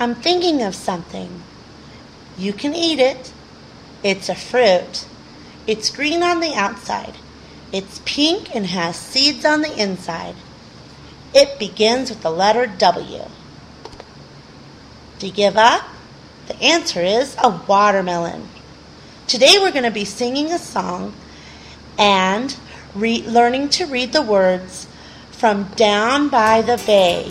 I'm thinking of something. You can eat it. It's a fruit. It's green on the outside. It's pink and has seeds on the inside. It begins with the letter W. Do you give up? The answer is a watermelon. Today we're going to be singing a song and re- learning to read the words from Down by the Bay.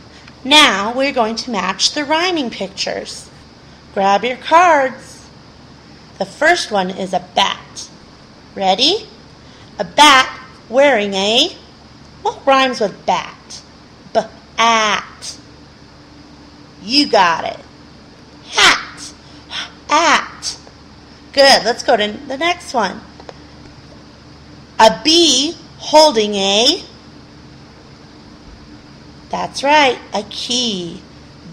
Now we're going to match the rhyming pictures. Grab your cards. The first one is a bat. Ready? A bat wearing a. What rhymes with bat? B-at. You got it. Hat. At. Good. Let's go to the next one. A bee holding a. That's right, a key.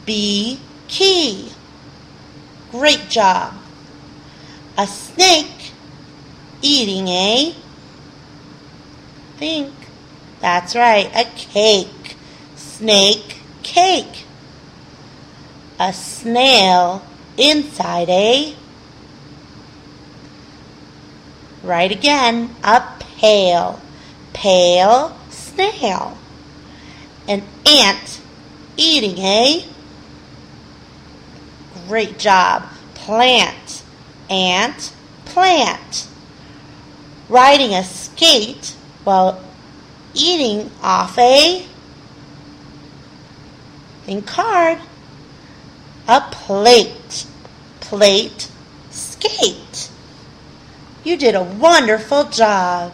Bee key. Great job. A snake eating a think. That's right, a cake. Snake cake. A snail inside a Right again, a pail. Pale snail an ant eating a great job. Plant ant plant. Riding a skate while eating off a think card. A plate plate skate. You did a wonderful job